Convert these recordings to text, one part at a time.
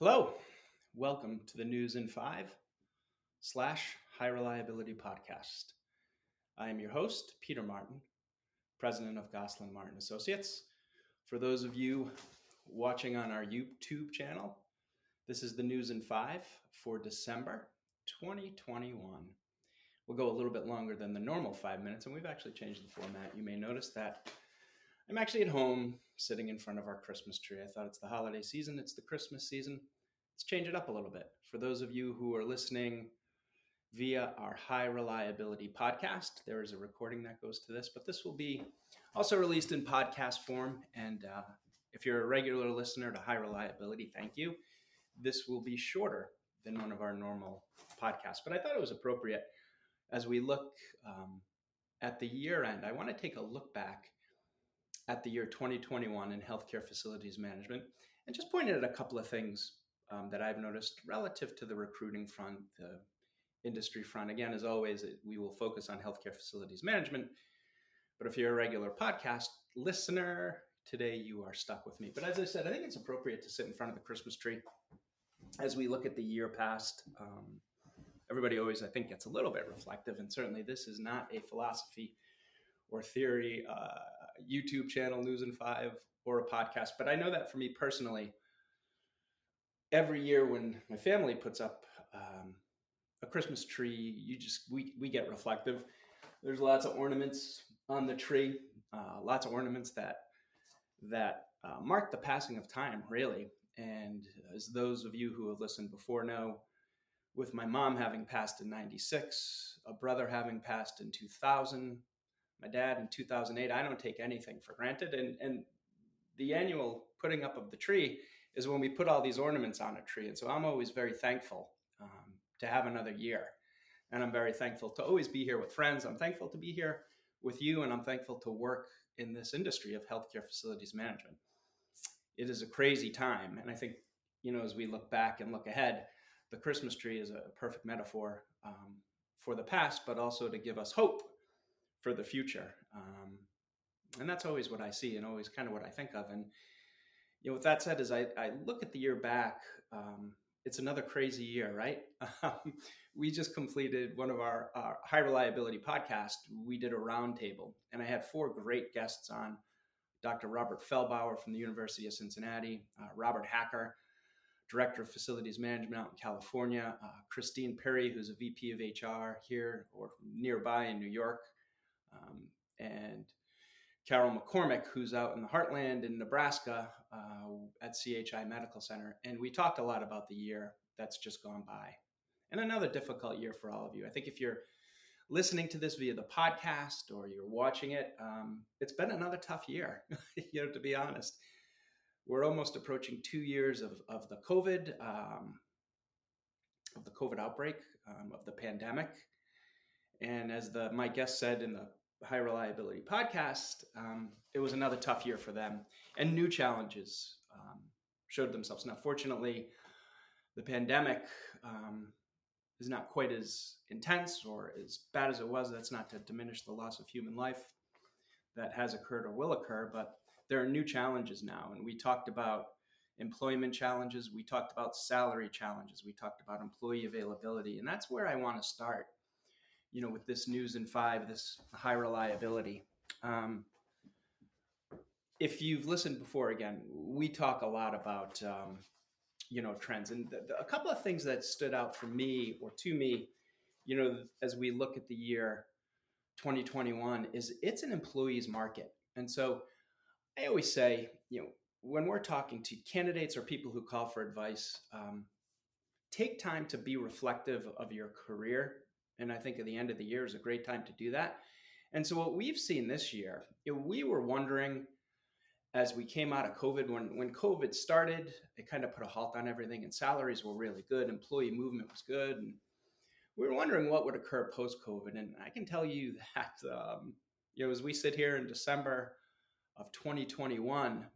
Hello, welcome to the News in Five slash High Reliability Podcast. I am your host, Peter Martin, president of Gosselin Martin Associates. For those of you watching on our YouTube channel, this is the News in Five for December 2021. We'll go a little bit longer than the normal five minutes, and we've actually changed the format. You may notice that I'm actually at home sitting in front of our Christmas tree. I thought it's the holiday season, it's the Christmas season. Let's change it up a little bit. For those of you who are listening via our high reliability podcast, there is a recording that goes to this, but this will be also released in podcast form. And uh, if you're a regular listener to high reliability, thank you. This will be shorter than one of our normal podcasts, but I thought it was appropriate as we look um, at the year end. I want to take a look back at the year 2021 in healthcare facilities management and just pointed at a couple of things um, that I've noticed relative to the recruiting front, the industry front. Again, as always, we will focus on healthcare facilities management. But if you're a regular podcast listener, today you are stuck with me. But as I said, I think it's appropriate to sit in front of the Christmas tree as we look at the year past. Um, everybody always, I think, gets a little bit reflective, and certainly this is not a philosophy or theory uh, YouTube channel, News in Five, or a podcast. But I know that for me personally, every year when my family puts up um, a Christmas tree, you just we we get reflective. There's lots of ornaments on the tree, uh, lots of ornaments that that uh, mark the passing of time, really. And as those of you who have listened before know, with my mom having passed in '96, a brother having passed in 2000, my dad in 2008. I don't take anything for granted. And, and the annual putting up of the tree is when we put all these ornaments on a tree. And so I'm always very thankful um, to have another year. And I'm very thankful to always be here with friends. I'm thankful to be here with you, and I'm thankful to work in this industry of healthcare facilities management. It is a crazy time. And I think, you know, as we look back and look ahead, the Christmas tree is a perfect metaphor um, for the past, but also to give us hope for the future. Um, and that's always what I see and always kind of what I think of. And you know, with that said, as I, I look at the year back, um, it's another crazy year, right? Um, we just completed one of our, our high reliability podcasts. We did a roundtable, and I had four great guests on. Dr. Robert Fehlbauer from the University of Cincinnati, uh, Robert Hacker, Director of Facilities Management out in California, uh, Christine Perry, who's a VP of HR here or nearby in New York, um, and Carol McCormick, who's out in the heartland in Nebraska uh, at CHI Medical Center. And we talked a lot about the year that's just gone by and another difficult year for all of you. I think if you're listening to this via the podcast or you're watching it, um, it's been another tough year, you know, to be honest. We're almost approaching two years of, of the COVID, um, of the COVID outbreak, um, of the pandemic. And as the my guest said in the high reliability podcast, um, it was another tough year for them, and new challenges um, showed themselves. Now, fortunately, the pandemic um, is not quite as intense or as bad as it was. That's not to diminish the loss of human life that has occurred or will occur, but there are new challenges now, and we talked about employment challenges, we talked about salary challenges, we talked about employee availability, and that's where I want to start you know, with this news in five, this high reliability. Um, if you've listened before, again, we talk a lot about, um, you know, trends. And the, the, a couple of things that stood out for me or to me, you know, as we look at the year 2021, is it's an employee's market. And so I always say, you know, when we're talking to candidates or people who call for advice, um, take time to be reflective of your career and I think at the end of the year is a great time to do that. And so what we've seen this year, we were wondering as we came out of COVID, when when COVID started, it kind of put a halt on everything, and salaries were really good, employee movement was good, and we were wondering what would occur post COVID. And I can tell you that um, you know, as we sit here in December of 2021,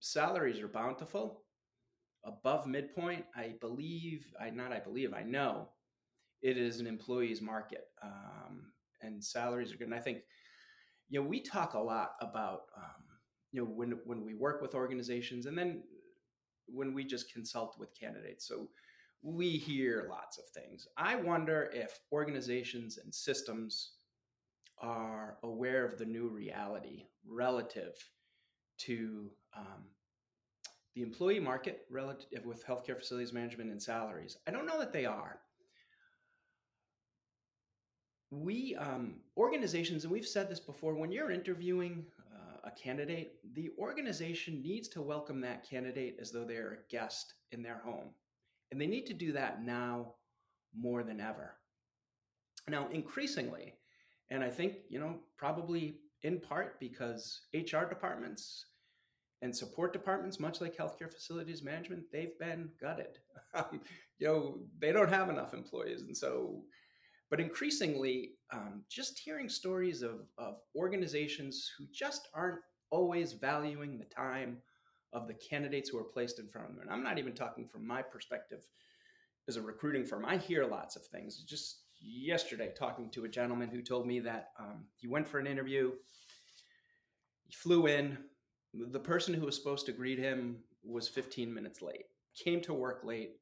salaries are bountiful, above midpoint. I believe, I not I believe, I know it is an employee's market, um, and salaries are good. And I think, you know, we talk a lot about, um, you know, when when we work with organizations, and then when we just consult with candidates. So we hear lots of things. I wonder if organizations and systems are aware of the new reality relative to um, the employee market relative with healthcare facilities management and salaries. I don't know that they are. We um, organizations, and we've said this before, when you're interviewing uh, a candidate, the organization needs to welcome that candidate as though they're a guest in their home. And they need to do that now more than ever. Now, increasingly, and I think, you know, probably in part because HR departments and support departments, much like healthcare facilities management, they've been gutted. You know, they don't have enough employees. And so, but increasingly, um, just hearing stories of, of organizations who just aren't always valuing the time of the candidates who are placed in front of them. And I'm not even talking from my perspective as a recruiting firm. I hear lots of things. Just yesterday, talking to a gentleman who told me that um, he went for an interview, he flew in. The person who was supposed to greet him was 15 minutes late, came to work late,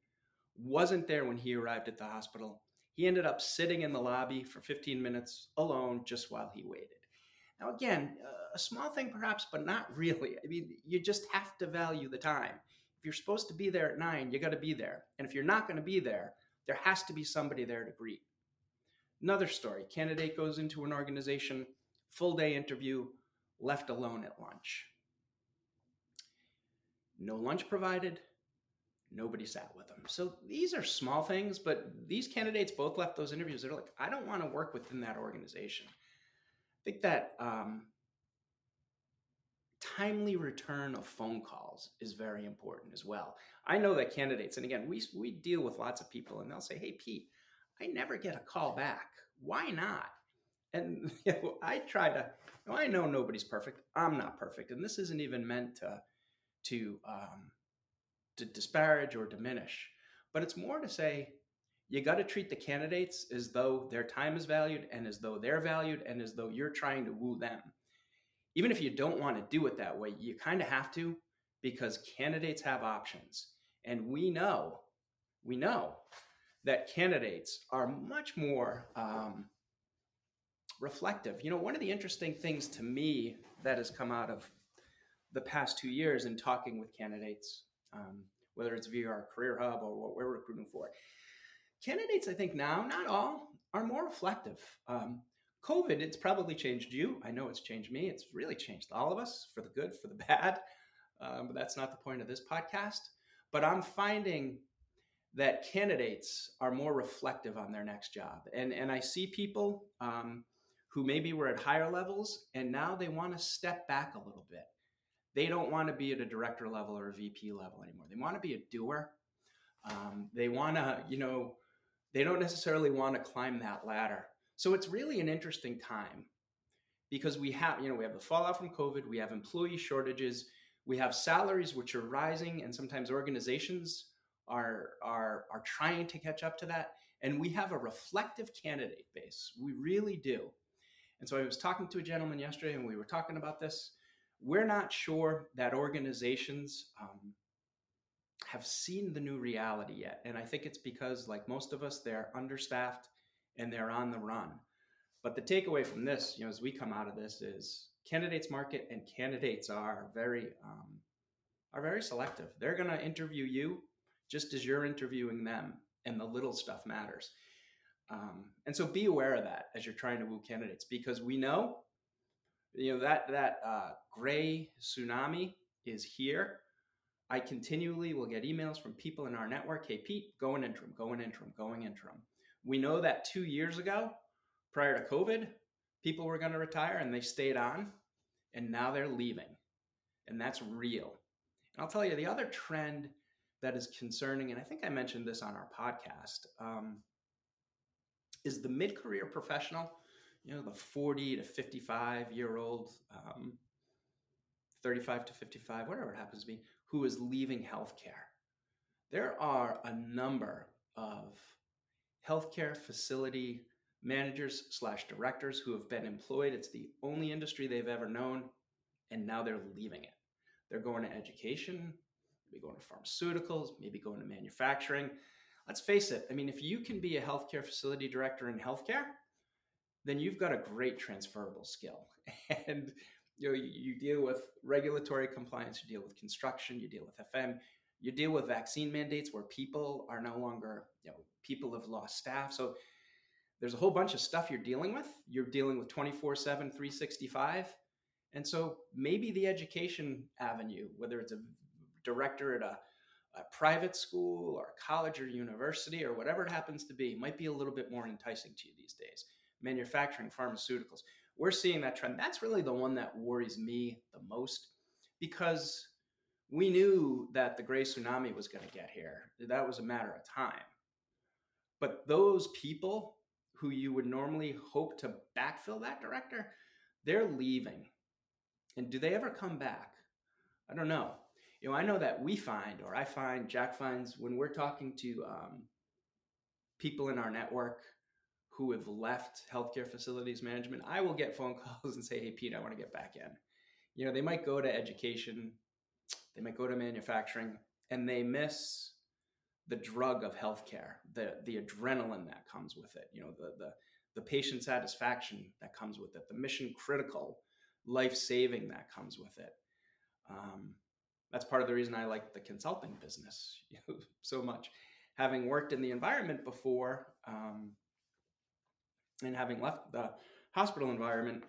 wasn't there when he arrived at the hospital. He ended up sitting in the lobby for 15 minutes alone just while he waited. Now, again, uh, a small thing perhaps, but not really. I mean, you just have to value the time. If you're supposed to be there at nine, you got to be there. And if you're not going to be there, there has to be somebody there to greet. Another story candidate goes into an organization, full day interview, left alone at lunch. No lunch provided, nobody sat with them. So these are small things, but these candidates both left those interviews. They're like, I don't want to work within that organization I think that um, timely return of phone calls is very important as well. I know that candidates, and again, we we deal with lots of people, and they'll say, "Hey, Pete, I never get a call back. Why not?" And you know, I try to. You know, I know nobody's perfect. I'm not perfect, and this isn't even meant to to um, to disparage or diminish, but it's more to say you got to treat the candidates as though their time is valued and as though they're valued and as though you're trying to woo them. Even if you don't want to do it that way, you kind of have to because candidates have options. And we know, we know that candidates are much more um, reflective. You know, one of the interesting things to me that has come out of the past two years in talking with candidates, um, whether it's via our career hub or what we're recruiting for, candidates, I think now, not all, are more reflective. Um, COVID, it's probably changed you. I know it's changed me. It's really changed all of us for the good, for the bad. Um, but that's not the point of this podcast. But I'm finding that candidates are more reflective on their next job. And, and I see people um, who maybe were at higher levels and now they want to step back a little bit. They don't want to be at a director level or a VP level anymore. They want to be a doer. Um, they want to, you know, they don't necessarily want to climb that ladder. So it's really an interesting time because we have, you know, we have the fallout from COVID, we have employee shortages, we have salaries which are rising, and sometimes organizations are are are trying to catch up to that. And we have a reflective candidate base. We really do. And so I was talking to a gentleman yesterday, and we were talking about this. We're not sure that organizations um, have seen the new reality yet. And I think it's because, like most of us, they're understaffed and they're on the run. But the takeaway from this, you know, as we come out of this, is candidates market and candidates are very um, are very selective. They're going to interview you just as you're interviewing them, and the little stuff matters. Um, and so be aware of that as you're trying to woo candidates, because we know, you know, that that uh, gray tsunami is here I continually will get emails from people in our network. Hey, Pete, going interim, going interim, going interim. We know that two years ago, prior to COVID, people were going to retire and they stayed on, and now they're leaving. And that's real. And I'll tell you the other trend that is concerning, and I think I mentioned this on our podcast, um, is the mid career professional, you know, the 40 to 55 year old, um, 35 to 55, whatever it happens to be, who is leaving healthcare. There are a number of healthcare facility managers slash directors who have been employed. It's the only industry they've ever known, and now they're leaving it. They're going to education. maybe going to pharmaceuticals, maybe going to manufacturing. Let's face it, I mean, if you can be a healthcare facility director in healthcare, then you've got a great transferable skill. And you know, you deal with regulatory compliance, you deal with construction, you deal with FM, you deal with vaccine mandates where people are no longer, you know, people have lost staff. So there's a whole bunch of stuff you're dealing with. You're dealing with 24 7, 365. And so maybe the education avenue, whether it's a director at a, a private school or college or university or whatever it happens to be, might be a little bit more enticing to you these days. Manufacturing, pharmaceuticals. We're seeing that trend. That's really the one that worries me the most because we knew that the gray tsunami was going to get here. That was a matter of time. But those people who you would normally hope to backfill that director, they're leaving. And do they ever come back? I don't know. You know, I know that we find, or I find, Jack finds, when we're talking to um, people in our network who have left healthcare facilities management, I will get phone calls and say, "Hey, Pete, I want to get back in." You know, they might go to education, they might go to manufacturing, and they miss the drug of healthcare, the the adrenaline that comes with it, you know, the the the patient satisfaction that comes with it, the mission critical, life saving that comes with it. Um, that's part of the reason I like the consulting business you know, so much. Having worked in the environment before, um, and having left the hospital environment,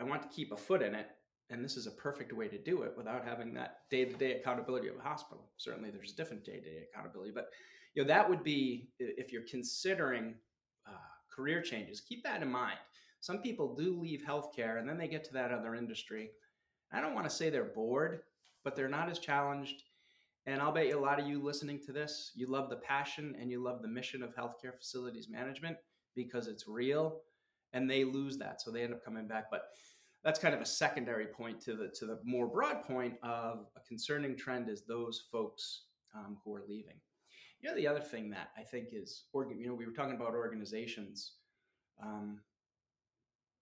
I want to keep a foot in it and this is a perfect way to do it without having that day-to-day accountability of a hospital. Certainly there's a different day-to-day accountability but you know that would be if you're considering uh, career changes keep that in mind. Some people do leave healthcare and then they get to that other industry. I don't want to say they're bored but they're not as challenged and i'll bet you a lot of you listening to this you love the passion and you love the mission of healthcare facilities management because it's real and they lose that so they end up coming back but that's kind of a secondary point to the to the more broad point of a concerning trend is those folks um, who are leaving. You know, the other thing that I think is, you know, we were talking about organizations. Um,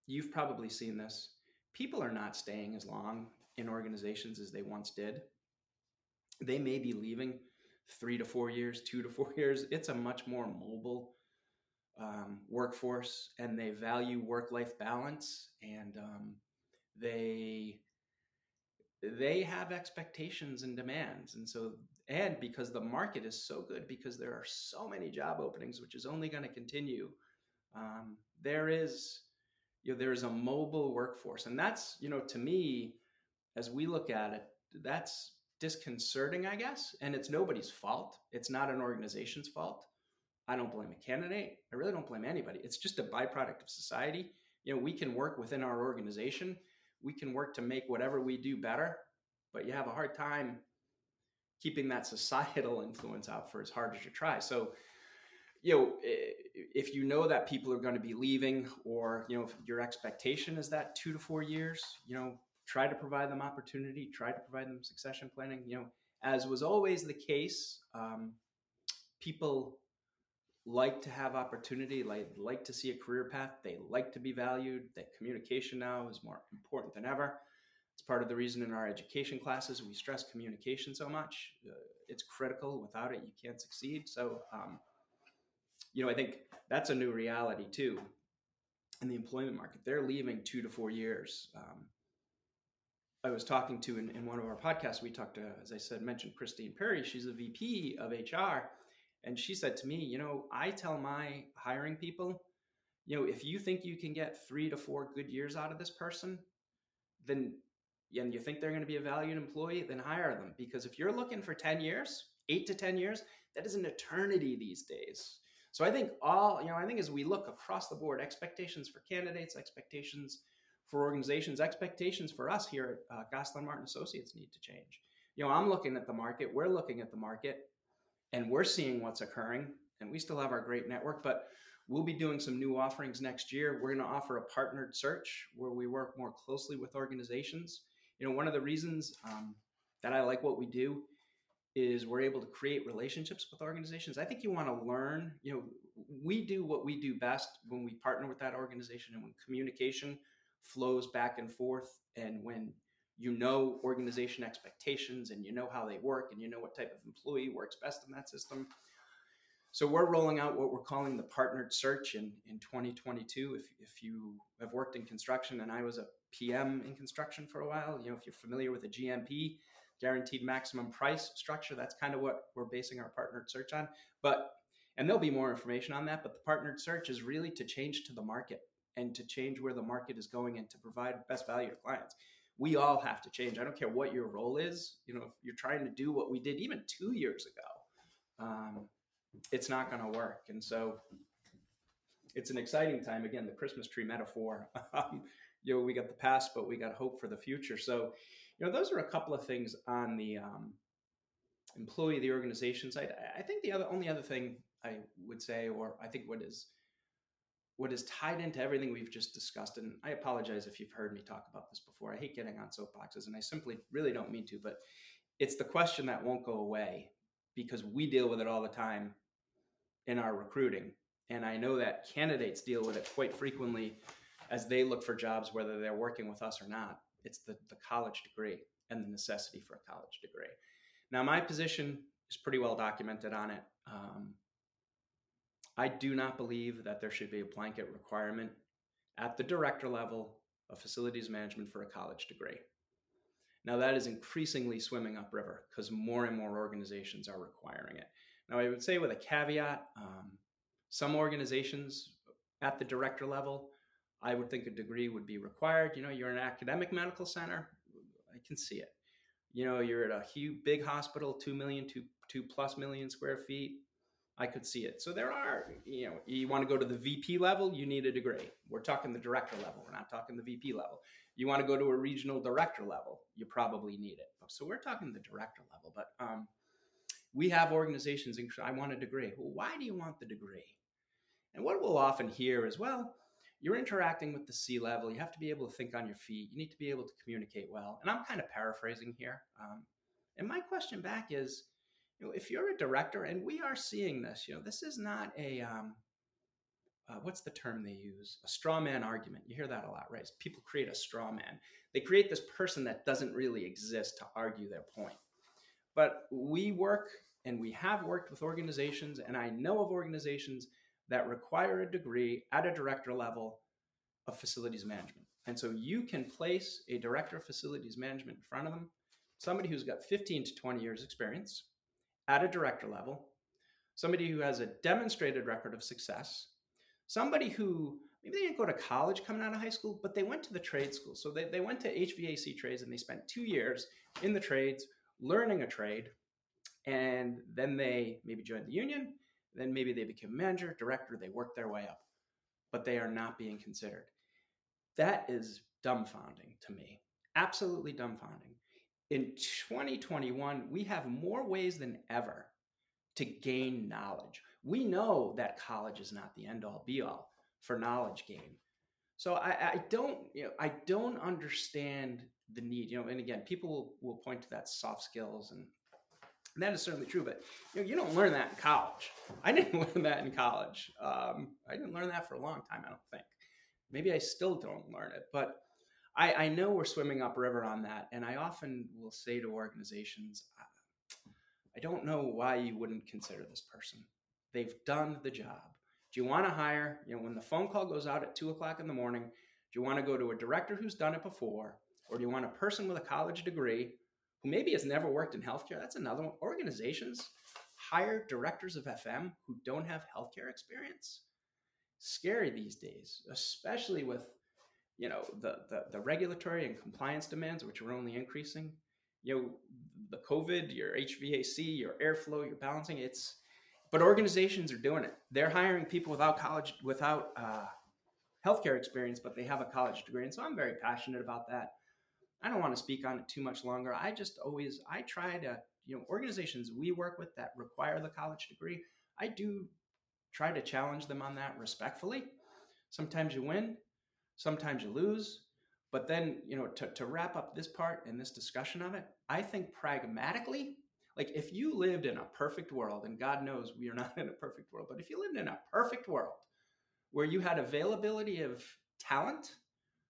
you've probably seen this. People are not staying as long in organizations as they once did. They may be leaving three to four years, two to four years. It's a much more mobile um, workforce, and they value work-life balance and um, they they have expectations and demands. And so and because the market is so good because there are so many job openings which is only going to continue um, there is you know there is a mobile workforce. And that's you know to me as we look at it that's disconcerting i guess. And it's nobody's fault. It's not an organization's fault i don't blame a candidate i really don't blame anybody it's just a byproduct of society you know we can work within our organization we can work to make whatever we do better, but you have a hard time keeping that societal influence out for as hard as you try. So, you know, if you know that people are going to be leaving, or you know, if your expectation is that two to four years, you know, try to provide them opportunity, try to provide them succession planning. You know, as was always the case, um, people like to have opportunity, like like to see a career path. They like to be valued. That communication now is more important than ever. It's part of the reason in our education classes we stress communication so much. Uh, it's critical. Without it, you can't succeed. So, um, you know, I think that's a new reality too in the employment market. They're leaving two to four years. Um, I was talking to in, in, one of our podcasts, we talked to, as I said, mentioned Christine Perry. She's a VP of HR and she said to me, you know, I tell my hiring people, you know, if you think you can get three to four good years out of this person, then and you think they're going to be a valued employee, then hire them. Because if you're looking for 10 years, eight to 10 years, that is an eternity these days. So I think all, you know, I think as we look across the board, expectations for candidates, expectations for organizations, expectations for us here at uh, Gosselin Martin Associates need to change. You know, I'm looking at the market, we're looking at the market, and we're seeing what's occurring and we still have our great network but we'll be doing some new offerings next year. We're going to offer a partnered search where we work more closely with organizations. You know one of the reasons um, that i like what we do is we're able to create relationships with organizations. I think you want to learn you know we do what we do best when we partner with that organization and when communication flows back and forth and when you know organization expectations and you know how they work and you know what type of employee works best in that system. So we're rolling out what we're calling the partnered search in, in 2022. If, if you have worked in construction and I was a PM in construction for a while, you know, if you're familiar with a GMP, guaranteed maximum price structure, that's kind of what we're basing our partnered search on. But and there'll be more information on that, but the partnered search is really to change to the market and to change where the market is going and to provide best value to clients we all have to change. I don't care what your role is. You know, if you're trying to do what we did even two years ago, um, it's not going to work. And so it's an exciting time. Again, the Christmas tree metaphor. Um, you know, we got the past, but we got hope for the future. So, you know, those are a couple of things on the um, employee the organization side. I think the other only other thing I would say, or I think what is what is tied into everything we've just discussed, and I apologize if you've heard me talk about this before. I hate getting on soapboxes, and I simply really don't mean to, but it's the question that won't go away because we deal with it all the time in our recruiting. And I know that candidates deal with it quite frequently as they look for jobs, whether they're working with us or not. It's the, the college degree and the necessity for a college degree. Now, my position is pretty well documented on it. Um, I do not believe that there should be a blanket requirement at the director level of facilities management for a college degree. Now, that is increasingly swimming upriver because more and more organizations are requiring it. Now, I would say with a caveat um, some organizations at the director level, I would think a degree would be required. You know, you're an academic medical center, I can see it. You know, you're at a huge, big hospital, two million, two, two plus million square feet. I could see it. So there are, you know, you want to go to the VP level, you need a degree. We're talking the director level. We're not talking the VP level. You want to go to a regional director level, you probably need it. So we're talking the director level. But um, we have organizations. I want a degree. Well, why do you want the degree? And what we'll often hear is, well, you're interacting with the C level. You have to be able to think on your feet. You need to be able to communicate well. And I'm kind of paraphrasing here. Um, and my question back is, you know, if you're a director, and we are seeing this, you know, this is not a um, uh, what's the term they use? A straw man argument. You hear that a lot, right? People create a straw man. They create this person that doesn't really exist to argue their point. But we work and we have worked with organizations, and I know of organizations that require a degree at a director level of facilities management. And so you can place a director of facilities management in front of them, somebody who's got 15 to 20 years experience, at a director level, somebody who has a demonstrated record of success, somebody who maybe they didn't go to college coming out of high school, but they went to the trade school. So they, they went to HVAC trades and they spent two years in the trades learning a trade. And then they maybe joined the union. Then maybe they became manager, director, they worked their way up, but they are not being considered. That is dumbfounding to me. Absolutely dumbfounding in 2021, we have more ways than ever to gain knowledge. We know that college is not the end all be all for knowledge gain. So I, I, don't, you know, I don't understand the need, you know, and again, people will, will point to that soft skills and, and that is certainly true, but you know, you don't learn that in college. I didn't learn that in college. Um, I didn't learn that for a long time, I don't think. Maybe I still don't learn it, but I, I know we're swimming upriver on that, and I often will say to organizations, I don't know why you wouldn't consider this person. They've done the job. Do you want to hire, you know, when the phone call goes out at two o'clock in the morning, do you want to go to a director who's done it before, or do you want a person with a college degree who maybe has never worked in healthcare? That's another one. Organizations hire directors of FM who don't have healthcare experience. Scary these days, especially with you know the, the, the regulatory and compliance demands, which are only increasing. You know the COVID, your HVAC, your airflow, your balancing. It's but organizations are doing it. They're hiring people without college, without uh, healthcare experience, but they have a college degree, and so I'm very passionate about that. I don't want to speak on it too much longer. I just always I try to you know organizations we work with that require the college degree. I do try to challenge them on that respectfully. Sometimes you win, sometimes you lose. But then, you know, to, to wrap up this part and this discussion of it, I think pragmatically, like if you lived in a perfect world, and God knows we are not in a perfect world, but if you lived in a perfect world where you had availability of talent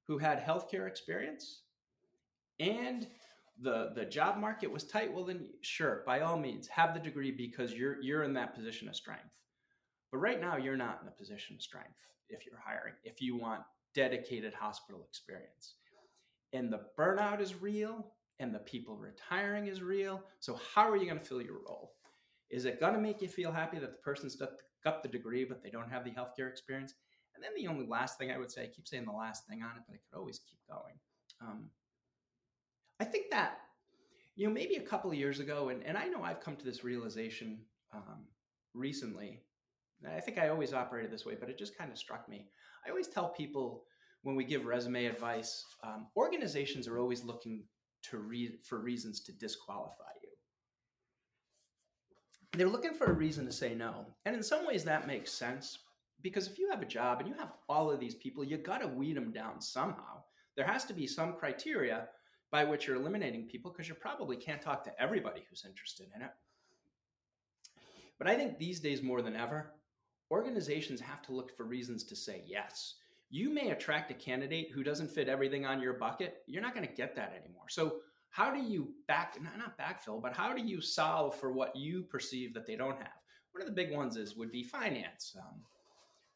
who had healthcare experience, and the the job market was tight, well then sure, by all means, have the degree because you're you're in that position of strength. But right now you're not in a position of strength if you're hiring. If you want dedicated hospital experience. And the burnout is real and the people retiring is real. So how are you going to fill your role? Is it going to make you feel happy that the person's got the degree but they don't have the healthcare experience? And then the only last thing I would say, I keep saying the last thing on it, but I could always keep going. Um, I think that, you know, maybe a couple of years ago, and, and I know I've come to this realization um, recently. I think I always operated this way, but it just kind of struck me. I always tell people when we give resume advice, um, organizations are always looking to for reasons to disqualify you. They're looking for a reason to say no. And in some ways, that makes sense because if you have a job and you have all of these people, you got to weed them down somehow. There has to be some criteria by which you're eliminating people because you probably can't talk to everybody who's interested in it. But I think these days more than ever, organizations have to look for reasons to say yes. You may attract a candidate who doesn't fit everything on your bucket. You're not going to get that anymore. So, how do you back, not backfill, but how do you solve for what you perceive that they don't have? One of the big ones is would be finance, um,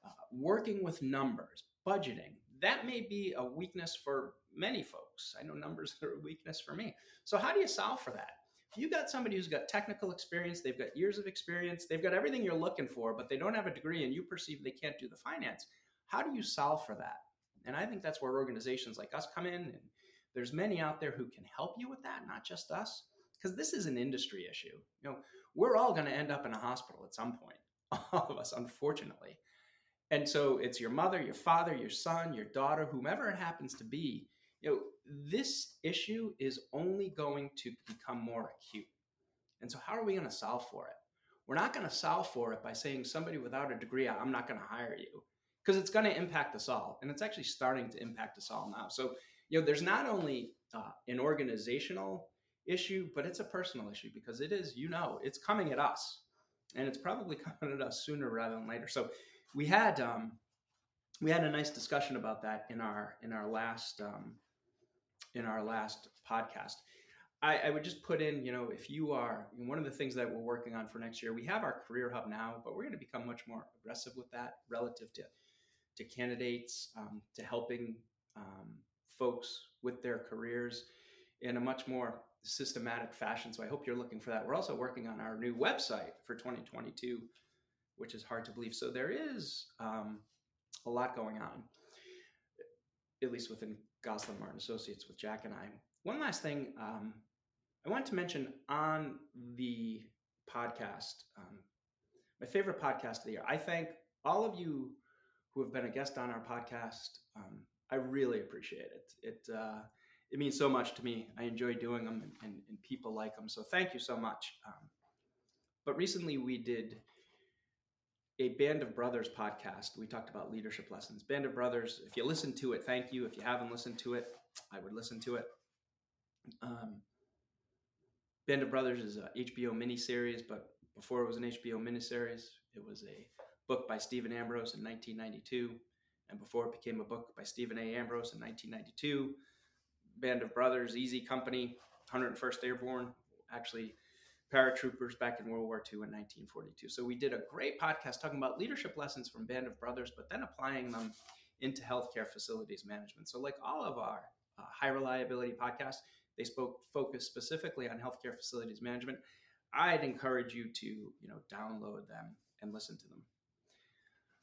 uh, working with numbers, budgeting. That may be a weakness for many folks. I know numbers are a weakness for me. So, how do you solve for that? If you got somebody who's got technical experience, they've got years of experience, they've got everything you're looking for, but they don't have a degree and you perceive they can't do the finance, how do you solve for that? And I think that's where organizations like us come in. And there's many out there who can help you with that, not just us, because this is an industry issue. You know, we're all going to end up in a hospital at some point, all of us, unfortunately. And so it's your mother, your father, your son, your daughter, whomever it happens to be. You know, this issue is only going to become more acute. And so, how are we going to solve for it? We're not going to solve for it by saying somebody without a degree, I'm not going to hire you, because it's going to impact us all. And it's actually starting to impact us all now. So, you know, there's not only uh, an organizational issue, but it's a personal issue because it is, you know, it's coming at us. And it's probably coming at us sooner rather than later. So, we had um, we had a nice discussion about that in our in our last um, in our last podcast. I, I, would just put in, you know, if you are one of the things that we're working on for next year, we have our career hub now, but we're going to become much more aggressive with that relative to to candidates, um, to helping um, folks with their careers in a much more systematic fashion. So I hope you're looking for that. We're also working on our new website for 2022, which is hard to believe. So there is um, a lot going on, at least within Gosselin Martin Associates with Jack and I. One last thing um, I want to mention on the podcast, um, my favorite podcast of the year. I thank all of you who have been a guest on our podcast. Um, I really appreciate it. It uh, it means so much to me. I enjoy doing them, and, and, and people like them. So thank you so much. Um, but recently we did a Band of Brothers podcast. We talked about leadership lessons. Band of Brothers, if you listen to it, thank you. If you haven't listened to it, I would listen to it. Um, Band of Brothers is a HBO miniseries, but before it was an HBO miniseries, it was a book by Stephen Ambrose in 1992. And before it became a book by Stephen A. Ambrose in 1992, Band of Brothers, Easy Company, 101st Airborne, actually paratroopers back in World War II in 1942. So we did a great podcast talking about leadership lessons from Band of Brothers, but then applying them into healthcare facilities management. So like all of our uh, high reliability podcasts, they spoke focus specifically on healthcare facilities management. I'd encourage you to you know download them and listen to them.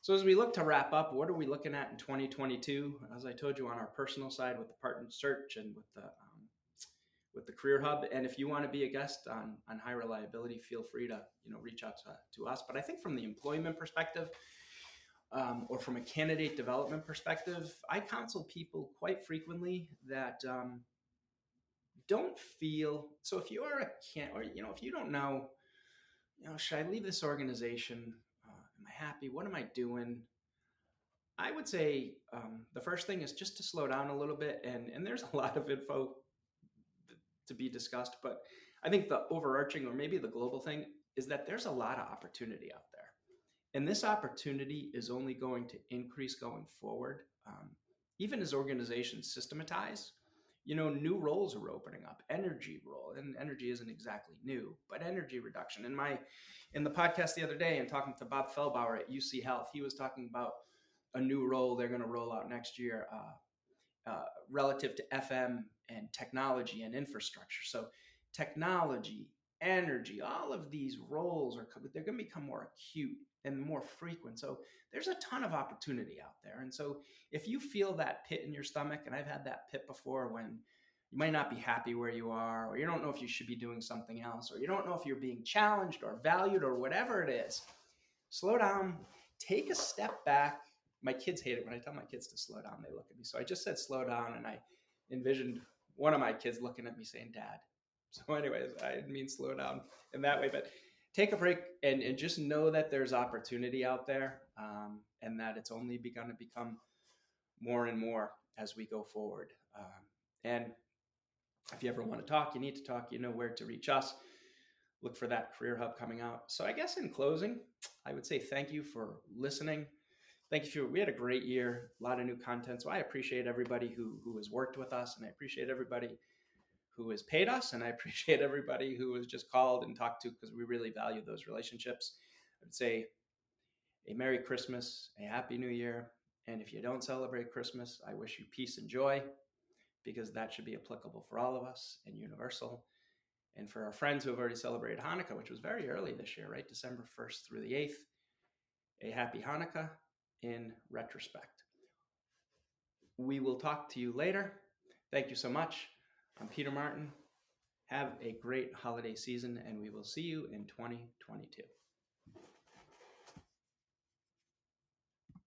So as we look to wrap up, what are we looking at in 2022? As I told you on our personal side with the partner search and with the with the Career Hub. And if you want to be a guest on, on high reliability, feel free to you know reach out to, to us. But I think from the employment perspective, um, or from a candidate development perspective, I counsel people quite frequently that um, don't feel so. If you are a can, or you know, if you don't know, you know, should I leave this organization? Uh, am I happy? What am I doing? I would say um, the first thing is just to slow down a little bit, and and there's a lot of info to be discussed. But I think the overarching or maybe the global thing is that there's a lot of opportunity out there. And this opportunity is only going to increase going forward. Um, even as organizations systematize, you know, new roles are opening up. Energy role, and energy isn't exactly new, but energy reduction. In my in the podcast the other day, and talking to Bob Fehlbauer at UC Health, he was talking about a new role they're going to roll out next year uh, uh, relative to FM and technology and infrastructure. So, technology, energy, all of these roles are they're going to become more acute and more frequent. So, there's a ton of opportunity out there. And so, if you feel that pit in your stomach, and I've had that pit before when you might not be happy where you are, or you don't know if you should be doing something else, or you don't know if you're being challenged or valued or whatever it is, slow down, take a step back. My kids hate it when I tell my kids to slow down. They look at me. So I just said slow down, and I envisioned one of my kids looking at me saying, Dad. So, anyways, I didn't mean slow down in that way, but take a break and, and just know that there's opportunity out there um, and that it's only begun to become more and more as we go forward. Um, and if you ever want to talk, you need to talk, you know where to reach us. Look for that Career Hub coming out. So, I guess in closing, I would say thank you for listening. Thank you for, we had a great year, a lot of new content. So, I appreciate everybody who, who has worked with us, and I appreciate everybody who has paid us, and I appreciate everybody who has just called and talked to because we really value those relationships. I would say a Merry Christmas, a Happy New Year, and if you don't celebrate Christmas, I wish you peace and joy because that should be applicable for all of us and universal. And for our friends who have already celebrated Hanukkah, which was very early this year, right? December 1st through the 8th, a happy Hanukkah in retrospect. We will talk to you later. Thank you so much. I'm Peter Martin. Have a great holiday season, and we will see you in 2022.